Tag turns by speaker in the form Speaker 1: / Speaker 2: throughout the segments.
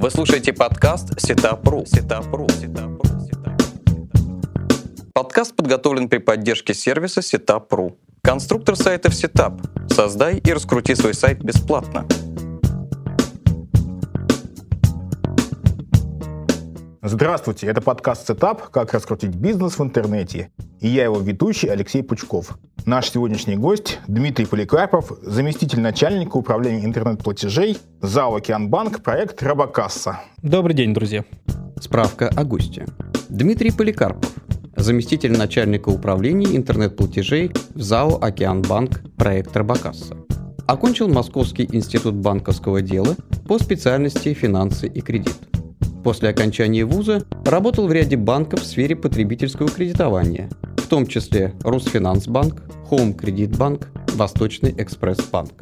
Speaker 1: Вы слушаете подкаст Сетапру. Сетапру. Сетапру. Подкаст подготовлен при поддержке сервиса Setup.ru. Конструктор сайтов Setup. Создай и раскрути свой сайт бесплатно.
Speaker 2: Здравствуйте, это подкаст Setup «Как раскрутить бизнес в интернете». И я его ведущий Алексей Пучков. Наш сегодняшний гость Дмитрий Поликарпов, заместитель начальника управления интернет-платежей ЗАО «Океанбанк», проект «Робокасса».
Speaker 3: Добрый день, друзья.
Speaker 4: Справка о госте. Дмитрий Поликарпов, заместитель начальника управления интернет-платежей в ЗАО «Океанбанк», проект «Робокасса». Окончил Московский институт банковского дела по специальности «Финансы и кредит». После окончания вуза работал в ряде банков в сфере потребительского кредитования, в том числе Русфинансбанк, Хоум Кредитбанк, Восточный Экспрессбанк.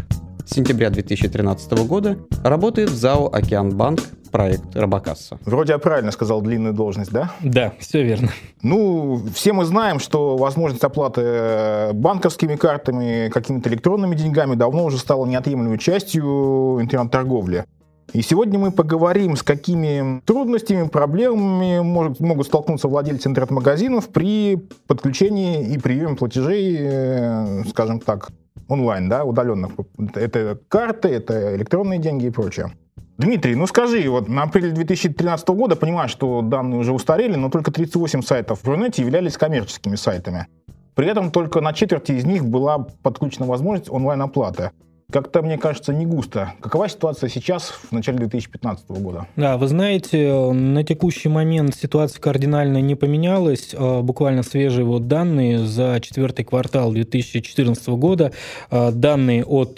Speaker 4: С сентября 2013 года работает в ЗАО «Океанбанк», проект «Робокасса».
Speaker 2: Вроде я правильно сказал длинную должность, да?
Speaker 3: Да, все верно.
Speaker 2: Ну, все мы знаем, что возможность оплаты банковскими картами, какими-то электронными деньгами давно уже стала неотъемлемой частью интернет-торговли. И сегодня мы поговорим, с какими трудностями, проблемами может, могут столкнуться владельцы интернет-магазинов при подключении и приеме платежей, э, скажем так, онлайн, да, удаленных. Это карты, это электронные деньги и прочее. Дмитрий, ну скажи, вот на апреле 2013 года, понимаю, что данные уже устарели, но только 38 сайтов в Рунете являлись коммерческими сайтами. При этом только на четверти из них была подключена возможность онлайн-оплаты. Как-то, мне кажется, не густо. Какова ситуация сейчас, в начале 2015 года?
Speaker 3: Да, вы знаете, на текущий момент ситуация кардинально не поменялась. А, буквально свежие вот данные за четвертый квартал 2014 года, а, данные от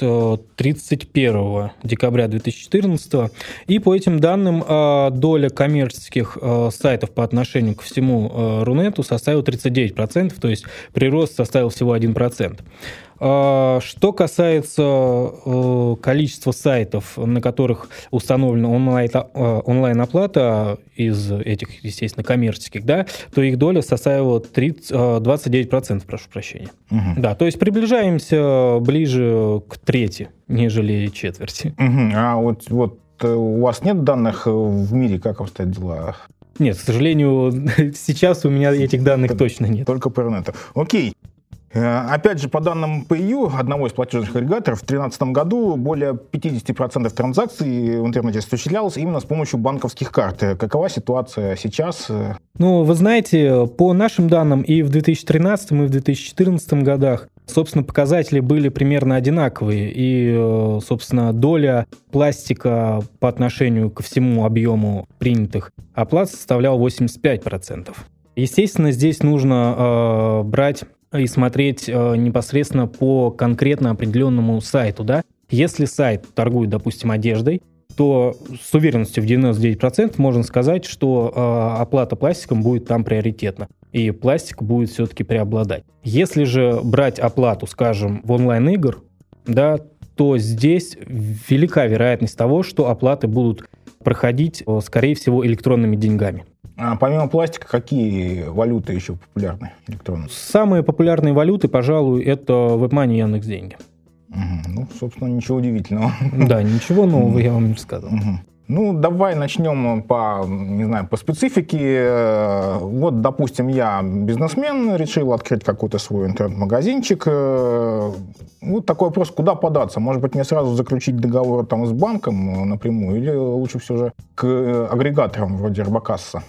Speaker 3: 31 а, декабря 2014. И по этим данным доля коммерческих сайтов по отношению к всему Рунету составила 39%, то есть прирост составил всего 1%. А, что касается э, количества сайтов, на которых установлена э, онлайн-оплата из этих, естественно, коммерческих, да, то их доля составила 30, 29%, э, прошу прощения. Угу. Да, то есть приближаемся ближе к трети, нежели четверти.
Speaker 2: Угу. А вот, вот у вас нет данных в мире, как обстоят дела?
Speaker 3: Нет, к сожалению, сейчас у меня этих данных точно нет.
Speaker 2: Только по интернету. Окей. Э, опять же, по данным ПИЮ, одного из платежных агрегаторов, в 2013 году более 50% транзакций в интернете осуществлялось именно с помощью банковских карт. Какова ситуация сейчас?
Speaker 3: Ну, вы знаете, по нашим данным и в 2013, и в 2014 годах Собственно, показатели были примерно одинаковые, и, э, собственно, доля пластика по отношению ко всему объему принятых оплат составляла 85%. Естественно, здесь нужно э, брать и смотреть э, непосредственно по конкретно определенному сайту, да. Если сайт торгует, допустим, одеждой, то с уверенностью в 99% можно сказать, что э, оплата пластиком будет там приоритетна, и пластик будет все-таки преобладать. Если же брать оплату, скажем, в онлайн-игр, да, то здесь велика вероятность того, что оплаты будут проходить, э, скорее всего, электронными деньгами.
Speaker 2: А помимо пластика, какие валюты еще популярны электронные?
Speaker 3: Самые популярные валюты, пожалуй, это WebMoney и Яндекс.Деньги.
Speaker 2: Угу. Ну, собственно, ничего удивительного.
Speaker 3: Да, ничего нового я вам не сказал. Угу.
Speaker 2: Ну, давай начнем по, не знаю, по специфике. Вот, допустим, я бизнесмен, решил открыть какой-то свой интернет-магазинчик. Вот такой вопрос, куда податься? Может быть, мне сразу заключить договор там с банком напрямую или лучше все же к агрегаторам вроде Робокасса?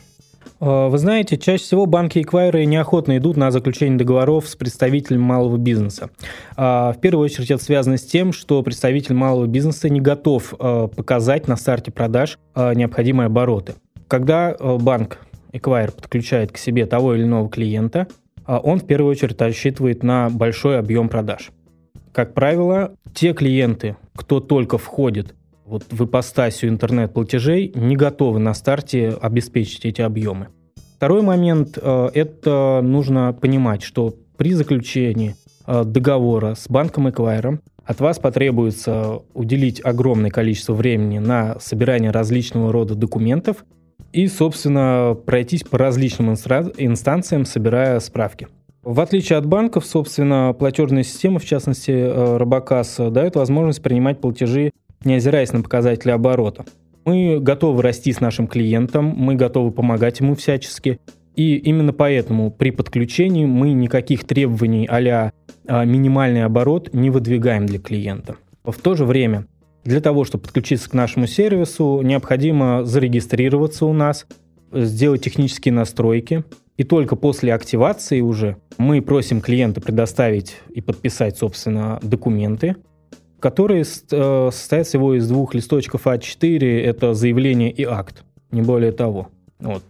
Speaker 3: Э, вы знаете, чаще всего банки и эквайры неохотно идут на заключение договоров с представителями малого бизнеса. А, в первую очередь это связано с тем, что представитель малого бизнеса не готов э, показать на старте продаж э, необходимые обороты. Когда банк, эквайр подключает к себе того или иного клиента, он в первую очередь рассчитывает на большой объем продаж. Как правило, те клиенты, кто только входит вот в ипостасию интернет-платежей не готовы на старте обеспечить эти объемы. Второй момент э, – это нужно понимать, что при заключении э, договора с банком-эквайром от вас потребуется уделить огромное количество времени на собирание различного рода документов и, собственно, пройтись по различным инстанциям, собирая справки. В отличие от банков, собственно, платежная система, в частности, э, Робокасса, дает возможность принимать платежи не озираясь на показатели оборота. Мы готовы расти с нашим клиентом, мы готовы помогать ему всячески. И именно поэтому при подключении мы никаких требований а минимальный оборот не выдвигаем для клиента. В то же время для того, чтобы подключиться к нашему сервису, необходимо зарегистрироваться у нас, сделать технические настройки, и только после активации уже мы просим клиента предоставить и подписать, собственно, документы, которые э, состоят всего из двух листочков А4, это заявление и акт, не более того. Вот.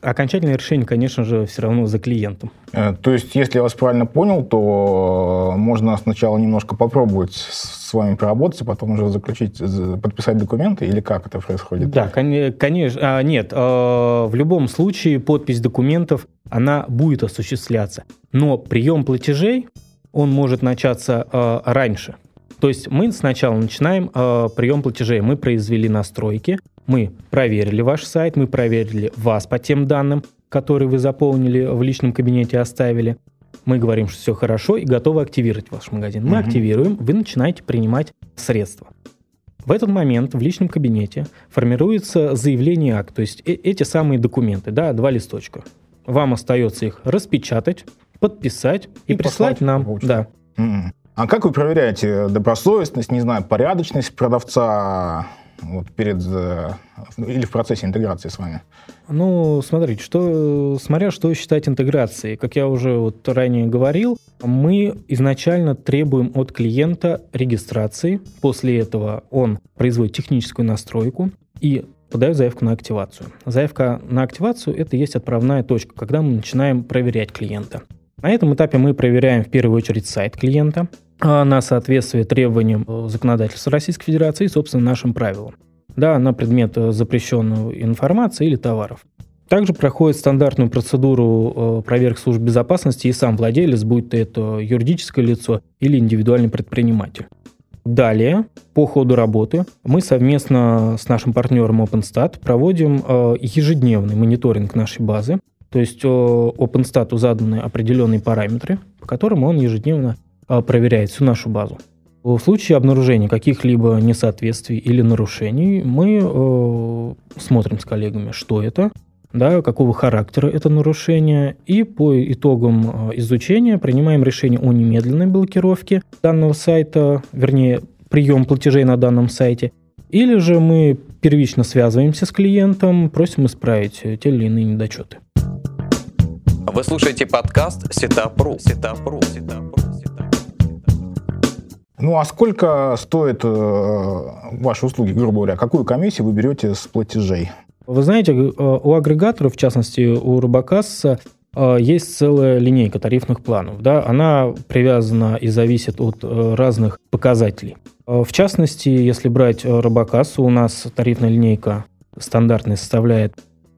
Speaker 3: Окончательное решение, конечно же, все равно за клиентом.
Speaker 2: Э, то есть, если я вас правильно понял, то можно сначала немножко попробовать с вами поработать, а потом уже заключить, подписать документы, или как это происходит?
Speaker 3: Да, конечно. А, нет, а, в любом случае подпись документов, она будет осуществляться. Но прием платежей, он может начаться а, раньше. То есть мы сначала начинаем э, прием платежей. Мы произвели настройки, мы проверили ваш сайт, мы проверили вас по тем данным, которые вы заполнили в личном кабинете, оставили. Мы говорим, что все хорошо и готовы активировать ваш магазин. Мы угу. активируем, вы начинаете принимать средства. В этот момент в личном кабинете формируется заявление акт, то есть э эти самые документы, да, два листочка. Вам остается их распечатать, подписать и, и прислать нам. Да.
Speaker 2: Угу. А как вы проверяете добросовестность, не знаю, порядочность продавца вот перед э, или в процессе интеграции с вами?
Speaker 3: Ну, смотрите, что, смотря что считать интеграцией. Как я уже вот ранее говорил, мы изначально требуем от клиента регистрации. После этого он производит техническую настройку и подает заявку на активацию. Заявка на активацию – это есть отправная точка, когда мы начинаем проверять клиента. На этом этапе мы проверяем в первую очередь сайт клиента а, на соответствие требованиям э, законодательства Российской Федерации и, собственно, нашим правилам. Да, на предмет э, запрещенной информации или товаров. Также проходит стандартную процедуру э, проверки служб безопасности и сам владелец, будь то это юридическое лицо или индивидуальный предприниматель. Далее, по ходу работы, мы совместно с нашим партнером OpenStat проводим ежедневный мониторинг нашей базы, то есть OpenStat заданы определенные параметры, по которым он ежедневно а, проверяет всю нашу базу. В случае обнаружения каких-либо несоответствий или нарушений мы э, смотрим с коллегами, что это, да, какого характера это нарушение, и по итогам э, изучения принимаем решение о немедленной блокировке данного сайта, вернее, прием платежей на данном сайте, или же мы первично связываемся с клиентом, просим исправить те или иные недочеты.
Speaker 1: Вы слушаете подкаст Сетапру. Сетапру. Сетапру.
Speaker 2: Ну а сколько стоят э, ваши услуги, грубо говоря? Какую комиссию вы берете с платежей?
Speaker 3: Вы знаете, э, у агрегаторов, в частности у Робокасса, э, есть целая линейка тарифных планов. Да? Она привязана и зависит от э, разных показателей. В частности, если брать Робокассу, у нас тарифная линейка стандартная составляет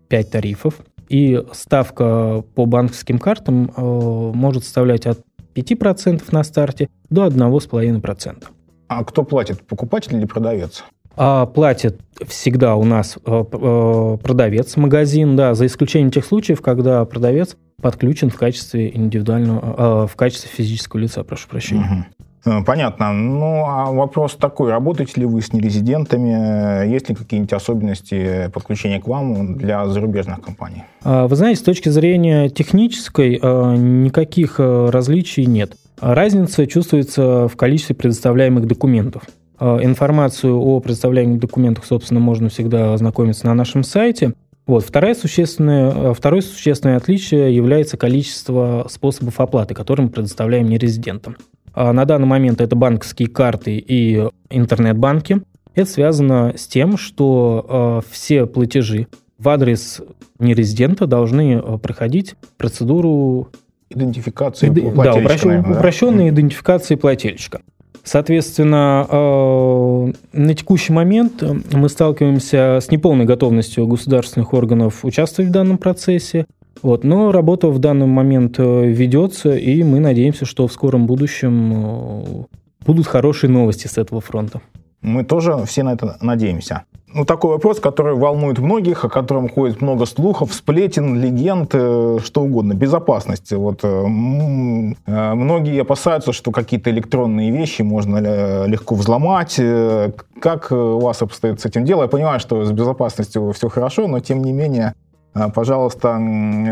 Speaker 3: 5 тарифов. И ставка по банковским картам может составлять от 5% на старте до 1,5%.
Speaker 2: А кто платит, покупатель или продавец?
Speaker 3: А платит всегда у нас э, э, продавец, магазин, да, за исключением тех случаев, когда продавец подключен в качестве индивидуального, э, в качестве физического лица, прошу прощения. Угу.
Speaker 2: Э, понятно. Ну, а вопрос такой, работаете ли вы с нерезидентами? Есть ли какие-нибудь особенности подключения к вам для зарубежных компаний?
Speaker 3: А, вы знаете, с точки зрения технической а, никаких различий нет. Разница чувствуется в количестве предоставляемых документов. Информацию о предоставляемых документах, собственно, можно всегда ознакомиться на нашем сайте. Вот. Второе, существенное, второе существенное отличие является количество способов оплаты, которые мы предоставляем нерезидентам. А на данный момент это банковские карты и интернет-банки. Это связано с тем, что э, все платежи в адрес нерезидента должны э, проходить процедуру
Speaker 2: идентификации
Speaker 3: Иди... плательщика. Да, упрощ... наверное, упрощенной да? идентификации плательщика. Соответственно, э, на текущий момент мы сталкиваемся с неполной готовностью государственных органов участвовать в данном процессе. Вот, но работа в данный момент э, ведется, и мы надеемся, что в скором будущем э, будут хорошие новости с этого фронта.
Speaker 2: Мы тоже все на это надеемся. Ну, такой вопрос, который волнует многих, о котором ходит много слухов, сплетен, легенд, э, что угодно. Безопасность. Вот, многие опасаются, что какие-то электронные вещи можно легко взломать. Как у вас обстоит с этим дело? Я понимаю, что с безопасностью все хорошо, но тем не менее пожалуйста,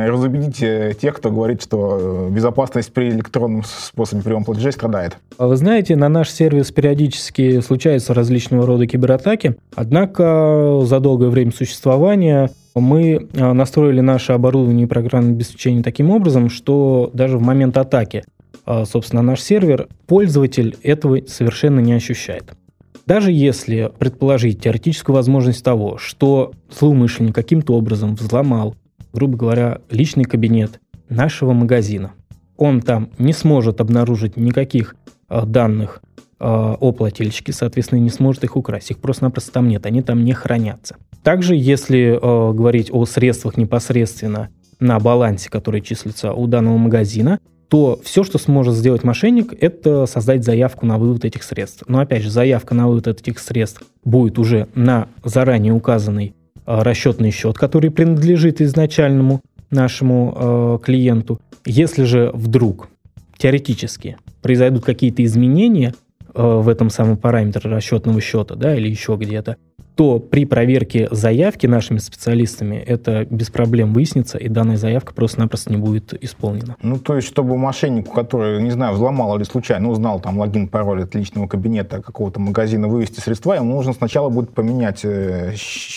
Speaker 2: разубедите тех, кто говорит, что безопасность при электронном способе приема платежей страдает.
Speaker 3: А вы знаете, на наш сервис периодически случаются различного рода кибератаки, однако за долгое время существования мы а, настроили наше оборудование и программное обеспечение таким образом, что даже в момент атаки, собственно, наш сервер, пользователь этого совершенно не ощущает. Даже если предположить теоретическую возможность того, что злоумышленник каким-то образом взломал, грубо говоря, личный кабинет нашего магазина, он там не сможет обнаружить никаких э, данных э, о плательщике, соответственно, не сможет их украсть. Их просто-напросто там нет, они там не хранятся. Также, если э, говорить о средствах непосредственно на балансе, который числится у данного магазина, то все, что сможет сделать мошенник, это создать заявку на вывод этих средств. Но опять же, заявка на вывод этих средств будет уже на заранее указанный э, расчетный счет, который принадлежит изначальному нашему э, клиенту. Если же вдруг теоретически произойдут какие-то изменения э, в этом самом параметре расчетного счета, да, или еще где-то, то при проверке заявки нашими специалистами это без проблем выяснится, и данная заявка просто-напросто не будет исполнена.
Speaker 2: Ну, то есть, чтобы мошеннику, который, не знаю, взломал или случайно узнал там логин, пароль от личного кабинета какого-то магазина, вывести средства, ему нужно сначала будет поменять э,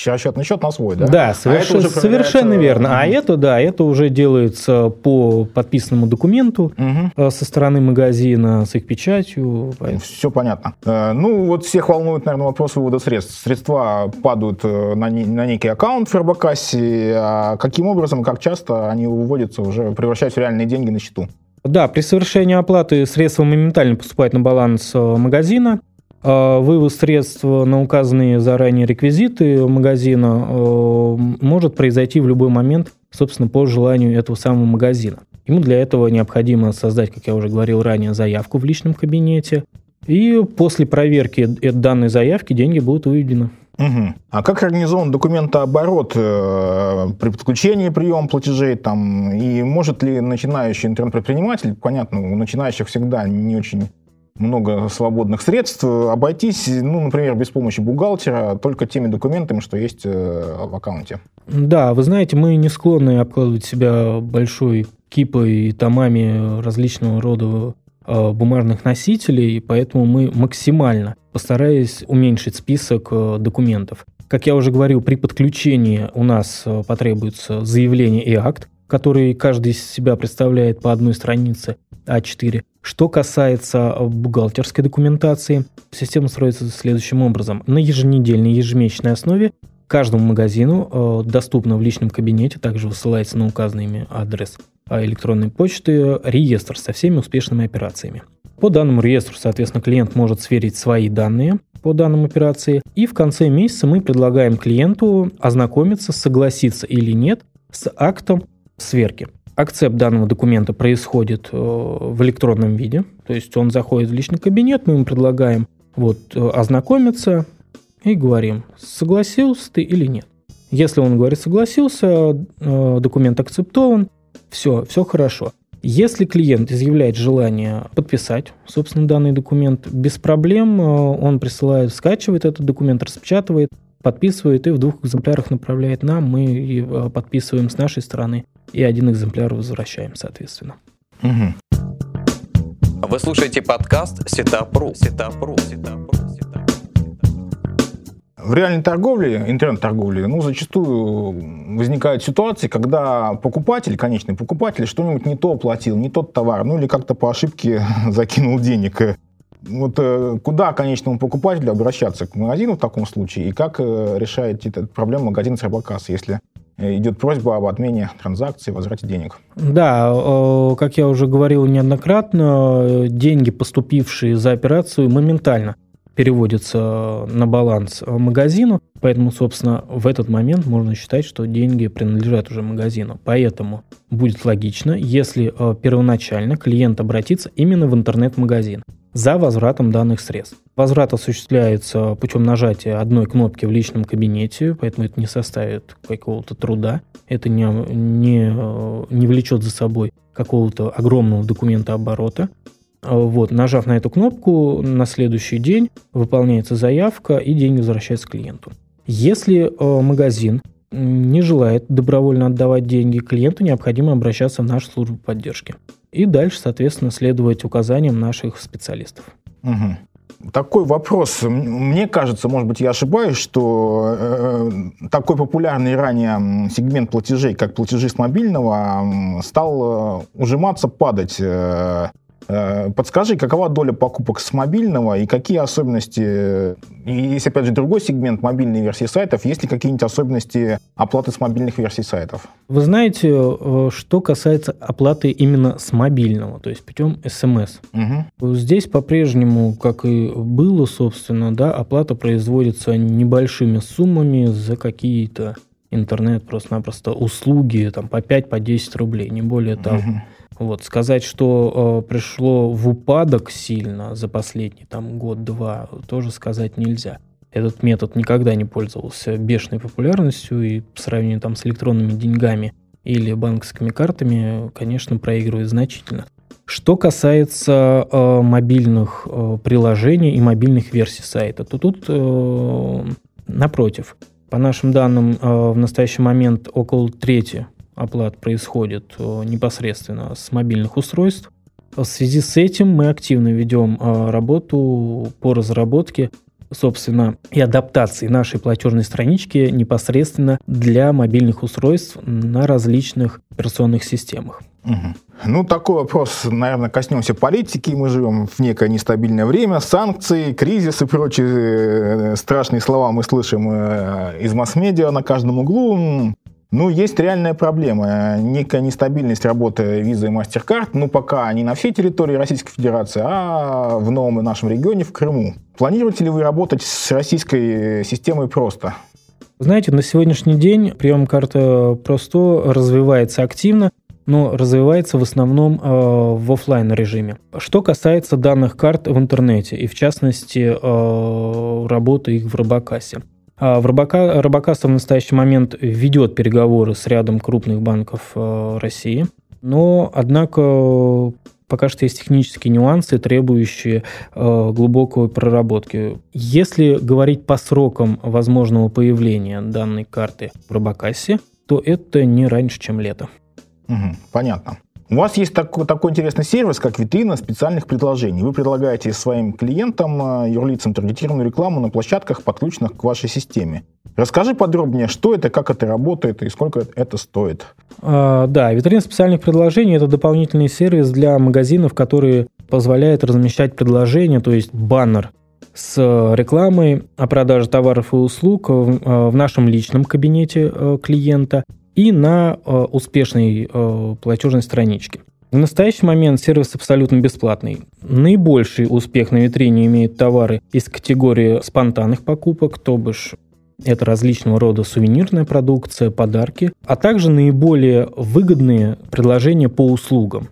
Speaker 2: расчетный счет на свой, да?
Speaker 3: Да, соверш... а совершенно верно. А это, да, это уже делается по подписанному документу угу. со стороны магазина, с их печатью.
Speaker 2: Все понятно. Э, ну, вот всех волнует, наверное, вопрос вывода средств. Средства падают э, на, на некий аккаунт в Фербокассе, а каким образом, как часто они выводятся, уже превращаются в реальные деньги на счету?
Speaker 3: Да, при совершении оплаты средства моментально поступают на баланс э, магазина. Э, вывод средств на указанные заранее реквизиты магазина может произойти в любой момент, собственно, по желанию этого самого магазина. Ему для этого необходимо создать, как я уже говорил ранее, заявку в личном кабинете. И после проверки данной заявки деньги будут выведены.
Speaker 2: Угу. А как организован документооборот э, при подключении приема платежей? Там, и может ли начинающий интернет-предприниматель, понятно, у начинающих всегда не очень много свободных средств, обойтись, ну, например, без помощи бухгалтера, только теми документами, что есть э, в аккаунте?
Speaker 3: Да, вы знаете, мы не склонны обкладывать себя большой кипой и томами различного рода Э, бумажных носителей, поэтому мы максимально постарались уменьшить список э, документов. Как я уже говорил, при подключении у нас э, потребуется заявление и акт, который каждый из себя представляет по одной странице А4. Что касается бухгалтерской документации, система строится следующим образом. На еженедельной, ежемесячной основе каждому магазину доступно в личном кабинете, также высылается на указанный адрес а, электронной почты реестр со всеми успешными операциями. По данному реестру, соответственно, клиент может сверить свои данные по данным операции. И в конце месяца мы предлагаем клиенту ознакомиться, согласиться или нет с актом сверки. Акцепт данного документа происходит э, в электронном виде, то есть он заходит в личный кабинет, мы ему предлагаем вот, э, ознакомиться и говорим, согласился ты или нет. Если он говорит согласился, э, документ акцептован, все, все хорошо. Если клиент изъявляет желание подписать, собственно, данный документ, без проблем э, он присылает, скачивает этот документ, распечатывает, подписывает и в двух экземплярах направляет нам, мы э, подписываем с нашей стороны и один экземпляр возвращаем, соответственно. Угу.
Speaker 1: Вы слушаете подкаст Сетапру. Сетапру. Сетапру
Speaker 2: в реальной торговле, интернет-торговле, ну, зачастую возникают ситуации, когда покупатель, конечный покупатель, что-нибудь не то оплатил, не тот товар, ну, или как-то по ошибке закинул денег. Вот э, куда конечному покупателю обращаться? К магазину в таком случае? И как э, решает эту проблему магазин Срабакас, если э, идет просьба об отмене транзакции, возврате денег.
Speaker 3: Да, как я уже говорил неоднократно, деньги, поступившие за операцию, моментально переводится на баланс магазину, поэтому, собственно, в этот момент можно считать, что деньги принадлежат уже магазину. Поэтому будет логично, если э, первоначально клиент обратится именно в интернет-магазин. за возвратом данных средств. Возврат осуществляется путем нажатия одной кнопки в личном кабинете, поэтому это не составит какого-то труда, это не, не, не влечет за собой какого-то огромного документа оборота. Вот, нажав на эту кнопку, на следующий день выполняется заявка и деньги возвращаются клиенту. Если э, магазин не желает добровольно отдавать деньги клиенту, необходимо обращаться в нашу службу поддержки. И дальше, соответственно, следовать указаниям наших специалистов.
Speaker 2: Угу. Такой вопрос. Мне кажется, может быть, я ошибаюсь, что э, такой популярный ранее сегмент платежей, как платежи с мобильного, стал э, ужиматься, падать. Э, подскажи, какова доля покупок с мобильного и какие особенности, и есть опять же другой сегмент мобильной версии сайтов, есть ли какие-нибудь особенности оплаты с мобильных версий сайтов?
Speaker 3: Вы знаете, э, что касается оплаты именно с мобильного, то есть путем смс. Угу. Здесь по-прежнему, как и было, собственно, да, оплата производится небольшими суммами за какие-то интернет просто-напросто услуги там по 5-10 по рублей, не более того. Угу. Вот, сказать, что э, пришло в упадок сильно за последний там год-два, тоже сказать нельзя. Этот метод никогда не пользовался бешеной популярностью и по сравнению там с электронными деньгами или банковскими картами, конечно, проигрывает значительно. Что касается э, мобильных э, приложений и мобильных версий сайта, то тут э, напротив, по нашим данным, э, в настоящий момент около трети оплат происходит э, непосредственно с мобильных устройств. В связи с этим мы активно ведем э, работу по разработке собственно, и адаптации нашей платежной странички непосредственно для мобильных устройств на различных операционных системах.
Speaker 2: Угу. Ну, такой вопрос, наверное, коснемся политики. Мы живем в некое нестабильное время. Санкции, кризис и прочие э, страшные слова мы слышим из масс-медиа на каждом углу. Ну, есть реальная проблема. Некая нестабильность работы визы и MasterCard, ну, пока не на всей территории Российской Федерации, а в новом нашем регионе, в Крыму. Планируете ли вы работать с российской системой просто?
Speaker 3: Знаете, на сегодняшний день прием карты просто развивается активно, но развивается в основном э, в офлайн режиме. Что касается данных карт в интернете и в частности э, работы их в Робокассе. А в Робока, Робокаса в настоящий момент ведет переговоры с рядом крупных банков э, России, но, однако, пока что есть технические нюансы, требующие э, глубокой проработки. Если говорить по срокам возможного появления данной карты в Робокассе, то это не раньше, чем лето.
Speaker 2: Угу, понятно. У вас есть такой, такой интересный сервис, как витрина специальных предложений. Вы предлагаете своим клиентам, э, юрлицам таргетированную рекламу на площадках, подключенных к вашей системе. Расскажи подробнее, что это, как это работает и сколько это стоит.
Speaker 3: А, да, витрина специальных предложений – это дополнительный сервис для магазинов, который позволяет размещать предложения, то есть баннер с рекламой о продаже товаров и услуг в э, нашем личном кабинете э, клиента – и на э, успешной э, платежной страничке. В настоящий момент сервис абсолютно бесплатный. Наибольший успех на витрине имеют товары из категории спонтанных покупок, то бишь это различного рода сувенирная продукция, подарки, а также наиболее выгодные предложения по услугам.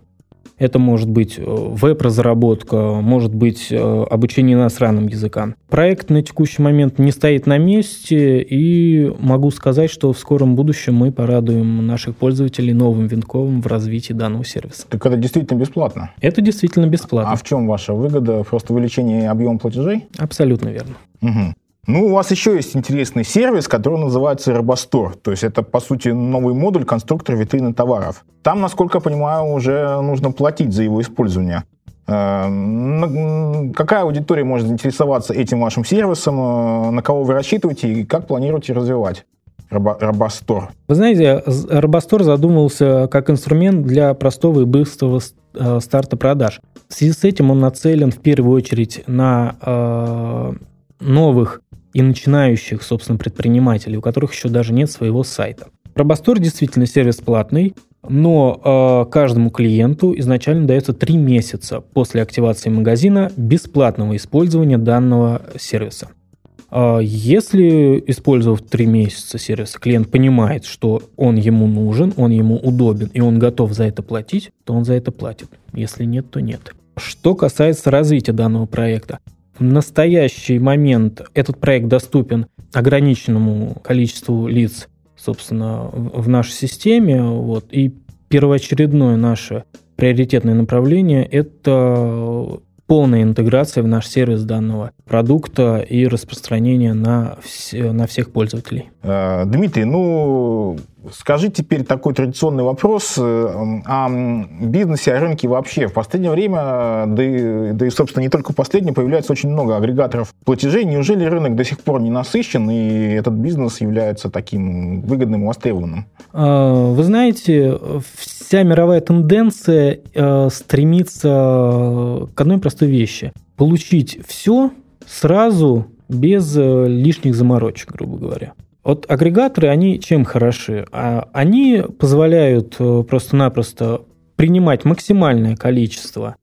Speaker 3: Это может быть э, веб-разработка, может быть э, обучение иностранным языкам. Проект на текущий момент не стоит на месте, и могу сказать, что в скором будущем мы порадуем наших пользователей новым винковым в развитии данного сервиса.
Speaker 2: Так это действительно бесплатно?
Speaker 3: Это действительно бесплатно.
Speaker 2: А в чем ваша выгода? Просто увеличение объема платежей?
Speaker 3: Абсолютно верно.
Speaker 2: Угу. Ну, у вас еще есть интересный сервис, который называется Робостор. То есть это, по сути, новый модуль конструктора витрины товаров. Там, насколько я понимаю, уже нужно платить за его использование. Э, какая аудитория может заинтересоваться этим вашим сервисом? Э, на кого вы рассчитываете и как планируете развивать? Робостор.
Speaker 3: Вы знаете, Робостор задумывался как инструмент для простого и быстрого э, старта продаж. В связи с этим он нацелен в первую очередь на новых и начинающих, собственно, предпринимателей, у которых еще даже нет своего сайта. Робостор действительно сервис платный, но э, каждому клиенту изначально дается 3 месяца после активации магазина бесплатного использования данного сервиса. Э, если, использовав 3 месяца сервиса, клиент понимает, что он ему нужен, он ему удобен, и он готов за это платить, то он за это платит. Если нет, то нет. Что касается развития данного проекта. В настоящий момент этот проект доступен ограниченному количеству лиц, собственно, в нашей системе. Вот, и первоочередное наше приоритетное направление – это полная интеграция в наш сервис данного продукта и распространение на, вс- на всех пользователей.
Speaker 2: Э, Дмитрий, ну, скажи теперь такой традиционный вопрос э, о бизнесе, о рынке вообще. В последнее время, да и, да и, собственно, не только в последнее, появляется очень много агрегаторов платежей. Неужели рынок до сих пор не насыщен, и этот бизнес является таким выгодным и востребованным?
Speaker 3: А, вы знаете, вся мировая тенденция э, стремится к одной простой вещи. Получить все сразу без э, лишних заморочек, грубо говоря. Вот агрегаторы, они чем хороши? А, они позволяют э, просто-напросто принимать максимальное количество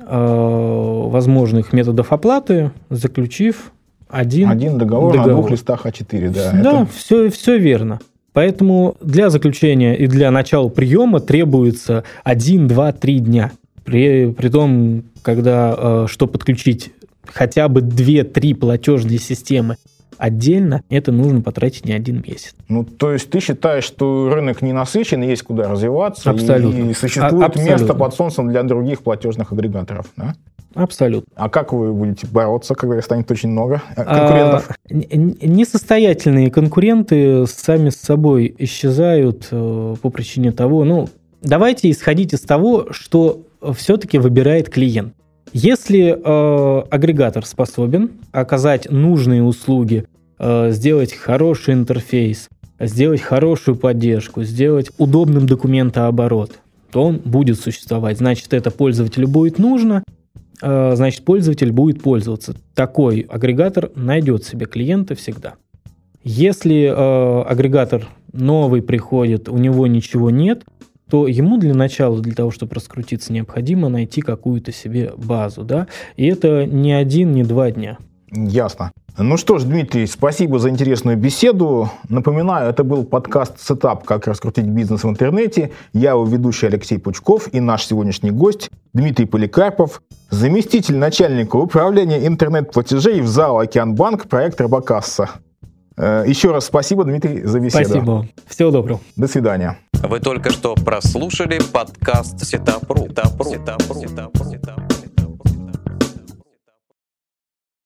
Speaker 3: возможных методов оплаты, заключив один,
Speaker 2: один договор, договор на двух листах А4. Да,
Speaker 3: да это... все, все верно. Поэтому для заключения и для начала приема требуется 1, 2, 3 дня. При, при том, когда, э, что подключить хотя бы 2-3 платежные системы отдельно, это нужно потратить не один месяц.
Speaker 2: Ну, то есть ты считаешь, что рынок не насыщен, есть куда развиваться,
Speaker 3: Абсолютно.
Speaker 2: и существует а, Абсолютно. место под солнцем для других платежных агрегаторов, да?
Speaker 3: Абсолютно.
Speaker 2: А как вы будете бороться, когда станет очень много э, конкурентов? А,
Speaker 3: несостоятельные конкуренты сами с собой исчезают э, по причине того, ну, давайте исходить из того, что все-таки выбирает клиент. Если э, агрегатор способен оказать нужные услуги, э, сделать хороший интерфейс, сделать хорошую поддержку, сделать удобным документооборот, то он будет существовать. Значит, это пользователю будет нужно, Э, значит, пользователь будет пользоваться. Такой агрегатор найдет себе клиента всегда. Если э, агрегатор новый приходит, у него ничего нет, то ему для начала, для того, чтобы раскрутиться, необходимо найти какую-то себе базу. Да? И это не один, не два дня.
Speaker 2: Ясно. Ну что ж, Дмитрий, спасибо за интересную беседу. Напоминаю, это был подкаст «Setup. Как раскрутить бизнес в интернете». Я его ведущий Алексей Пучков и наш сегодняшний гость Дмитрий Поликарпов, заместитель начальника управления интернет-платежей в ЗАО «Океанбанк» проект «Робокасса». Э, еще раз спасибо, Дмитрий, за беседу.
Speaker 3: Спасибо. Всего доброго.
Speaker 2: До свидания.
Speaker 1: Вы только что прослушали подкаст Setup.ру. Setup.ру. Setup.ру. Setup.ру. Setup.ру.